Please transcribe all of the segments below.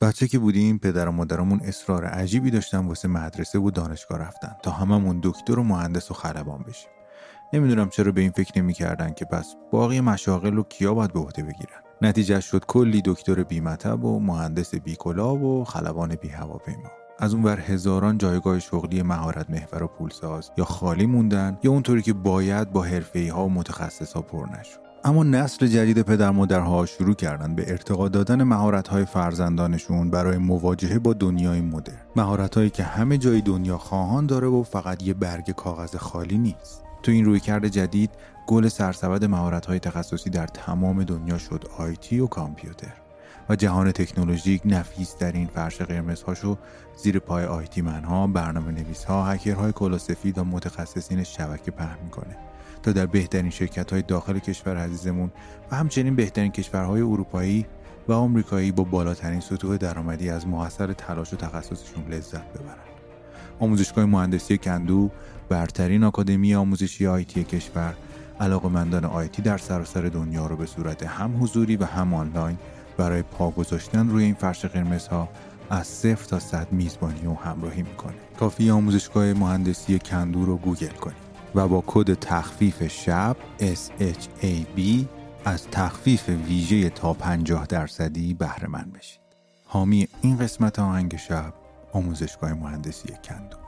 بچه که بودیم پدر و مادرمون اصرار عجیبی داشتن واسه مدرسه و دانشگاه رفتن تا هممون دکتر و مهندس و خلبان بشیم. نمی‌دونم چرا به این فکر نمی‌کردن که پس باقی مشاغل رو کیا باید به عهده بگیرن. نتیجه شد کلی دکتر بیمطب و مهندس بیکلا و خلبان بی هواپیما از اون ور هزاران جایگاه شغلی مهارت محور و پولساز یا خالی موندن یا اونطوری که باید با حرفه ها و متخصص ها پر نشد. اما نسل جدید پدر مادرها شروع کردن به ارتقا دادن مهارت های فرزندانشون برای مواجهه با دنیای مدرن. مهارت هایی که همه جای دنیا خواهان داره و فقط یه برگ کاغذ خالی نیست. تو این رویکرد جدید گل سرسبد مهارت های تخصصی در تمام دنیا شد آیتی و کامپیوتر. و جهان تکنولوژیک نفیس در این فرش قرمزهاشو زیر پای آیتی منها، برنامه نویس ها، هکرهای کلاسفید و متخصصین شبکه پهن می‌کنه. تا در بهترین شرکت های داخل کشور عزیزمون و همچنین بهترین کشورهای اروپایی و آمریکایی با بالاترین سطوح درآمدی از محصر تلاش و تخصصشون لذت ببرن. آموزشگاه مهندسی کندو برترین آکادمی آموزشی IT کشور علاقمندان IT در سراسر دنیا رو به صورت هم حضوری و هم آنلاین برای پا گذاشتن روی این فرش قرمزها از صفر تا صد میزبانی و همراهی می‌کنه کافی آموزشگاه مهندسی کندو رو گوگل کنید و با کد تخفیف شب SHAB از تخفیف ویژه تا 50 درصدی بهره مند بشید. حامی این قسمت آهنگ شب آموزشگاه مهندسی کندو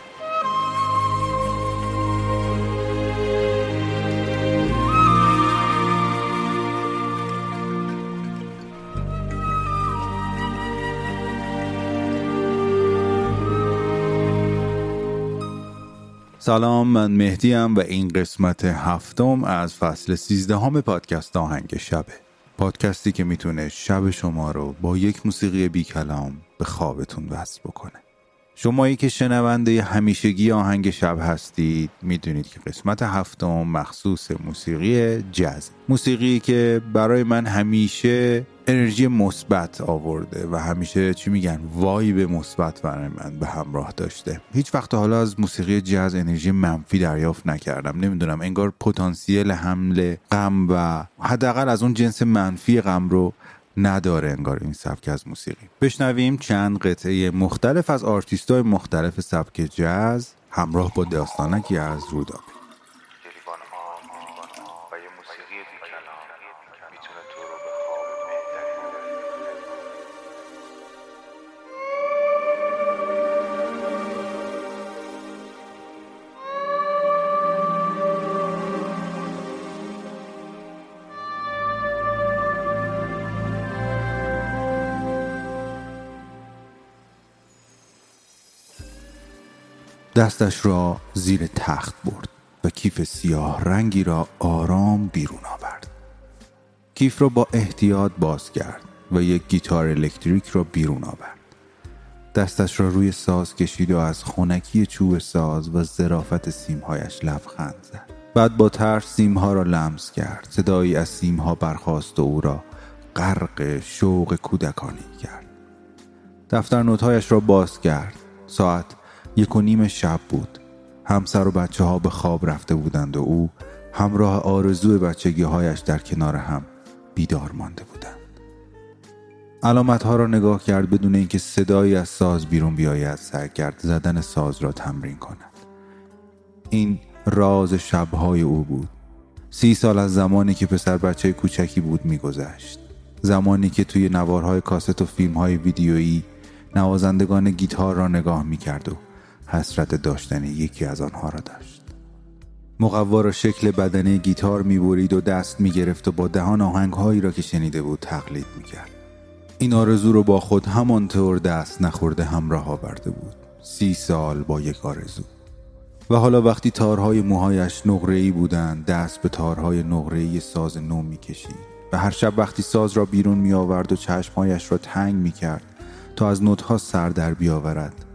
سلام من مهدیم و این قسمت هفتم از فصل سیزدهم پادکست آهنگ شبه پادکستی که می‌تونه شب شما رو با یک موسیقی بی کلام به خوابتون وصل بکنه. شمایی که شنونده همیشگی آهنگ شب هستید می‌دونید که قسمت هفتم مخصوص موسیقی جز موسیقی که برای من همیشه انرژی مثبت آورده و همیشه چی میگن وایب مثبت برای من به همراه داشته. هیچ وقت حالا از موسیقی جز انرژی منفی دریافت نکردم. نمی‌دونم انگار پتانسیل حمله غم و حداقل از اون جنس منفی غم رو نداره انگار این سبک از موسیقی. بشنویم چند قطعه مختلف از آرتیستای مختلف سبک جز همراه با داستانکی از رودابی دستش را زیر تخت برد و کیف سیاه رنگی را آرام بیرون آورد. کیف را با احتیاط باز کرد و یک گیتار الکتریک را بیرون آورد. دستش را روی ساز کشید و از خونکی چوب ساز و ظرافت سیمهایش لبخند زد. بعد با ترس سیمها را لمس کرد. صدایی از سیمها برخاست و او را غرق شوق کودکانی کرد. دفتر نوتهایش را باز کرد. ساعت یک و نیم شب بود. همسر و بچه ها به خواب رفته بودند و او همراه آرزوی بچگی هایش در کنار هم بیدار مانده بودند. علامت ها را نگاه کرد بدون اینکه صدایی از ساز بیرون بیاید سعی کرد زدن ساز را تمرین کند. این راز شبهای او بود. سی سال از زمانی که پسر بچه کوچکی بود میگذشت. زمانی که توی نوارهای کاست و فیلمهای ویدیویی نوازندگان گیتار را نگاه می‌کرد و حسرت داشتن یکی از آنها را داشت. مقوا را شکل بدنه گیتار می‌برید و دست می‌گرفت و با دهان آهنگهایی را که شنیده بود تقلید می‌کرد. این آرزو رو با خود همانطور دست نخورده همراه آورده بود. سی سال با یک آرزو. و حالا وقتی تارهای موهایش نقره‌ای بودند دست به تارهای نقره‌ای ساز نو می‌کشید. و هر شب وقتی ساز را بیرون می آورد و چشمهایش را تنگ می کرد تا از نوتها سر در بیاورد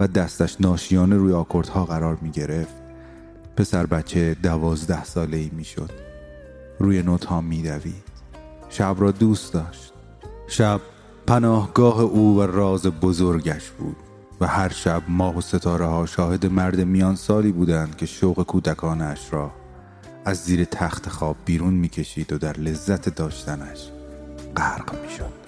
و دستش ناشیانه روی آکوردها قرار می گرفت. پسر بچه دوازده ساله ای می شد. روی نوتها می دوید. شب را دوست داشت. شب پناهگاه او و راز بزرگش بود و هر شب ماه و ستاره ها شاهد مرد میان سالی بودند که شوق کودکانش را از زیر تخت خواب بیرون می‌کشید و در لذت داشتنش غرق می‌شد.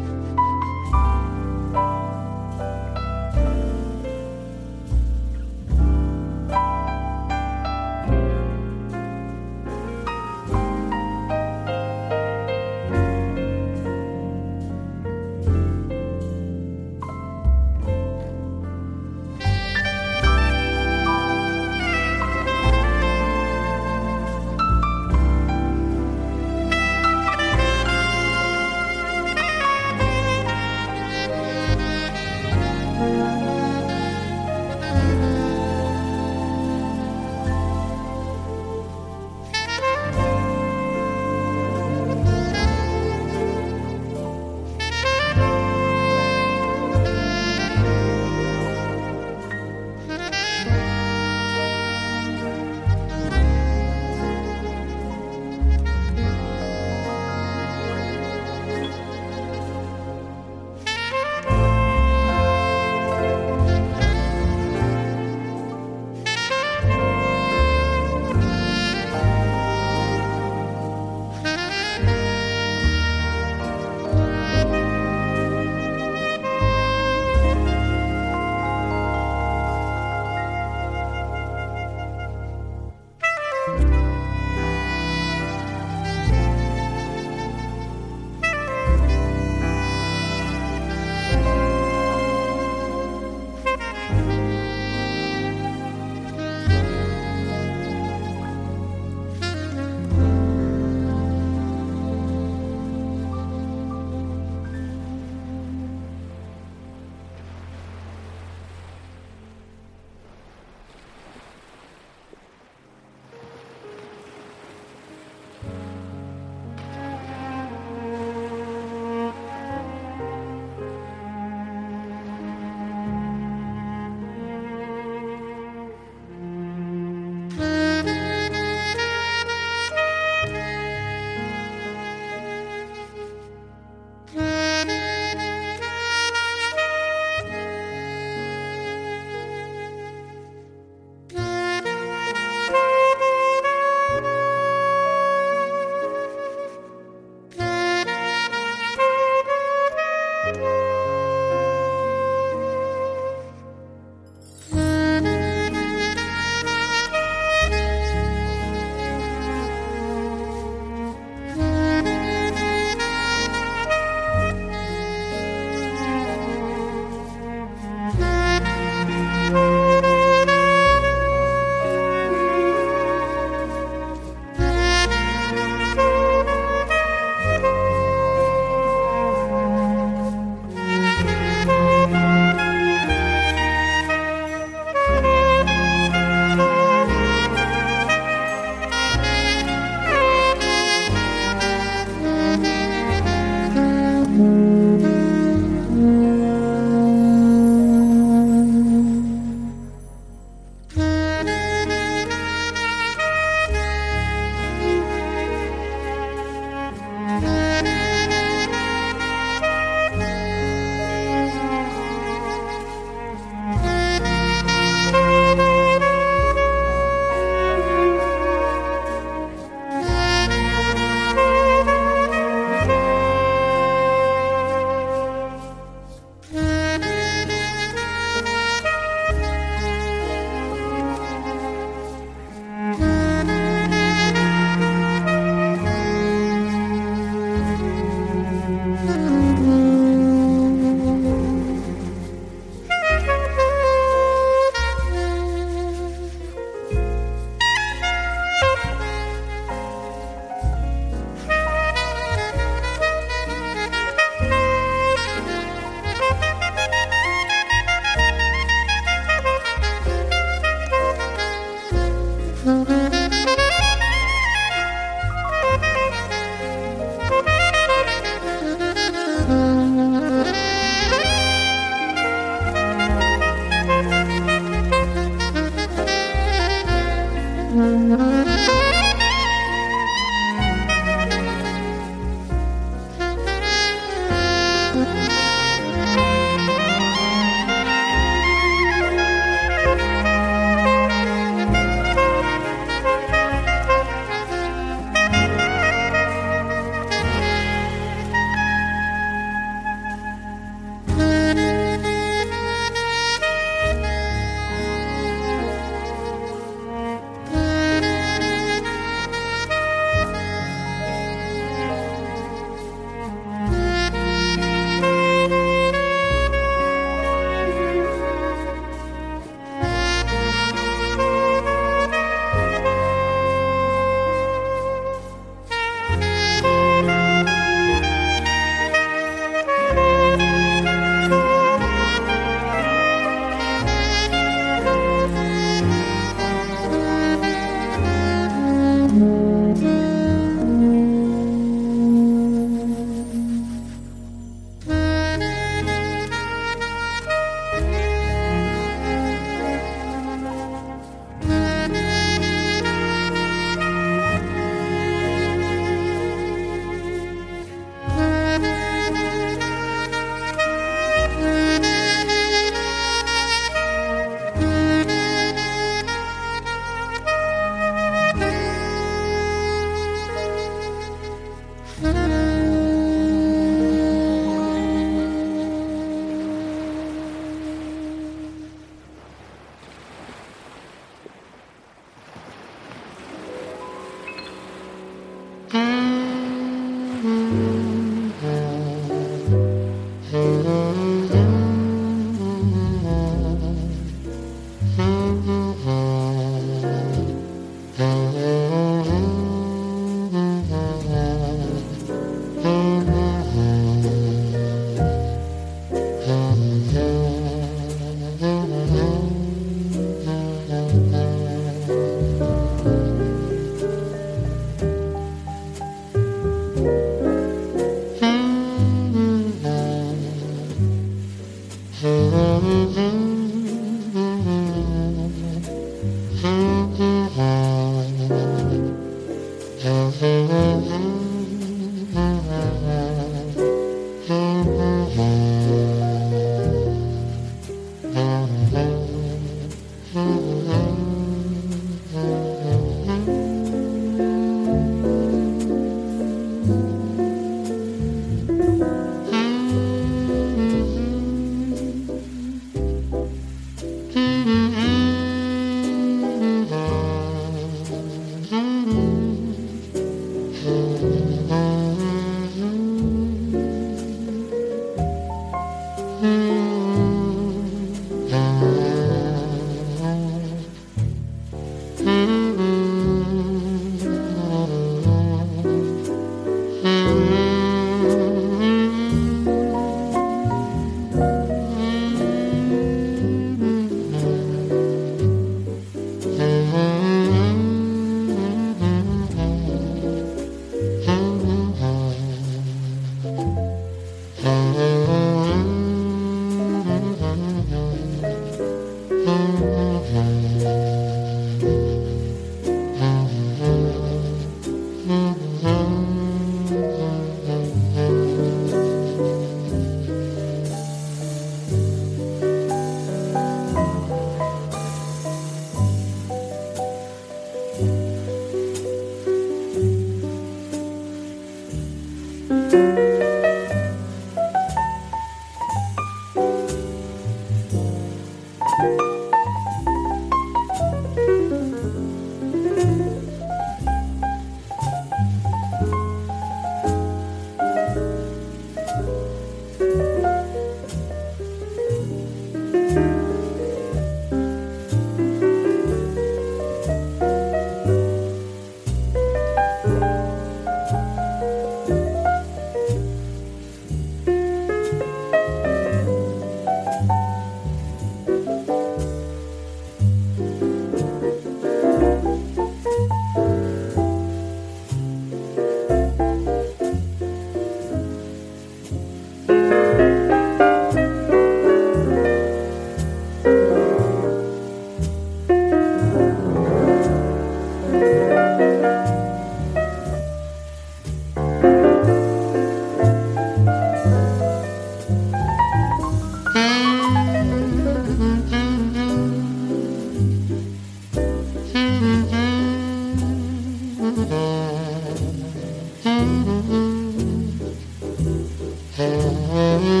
Mm-hmm.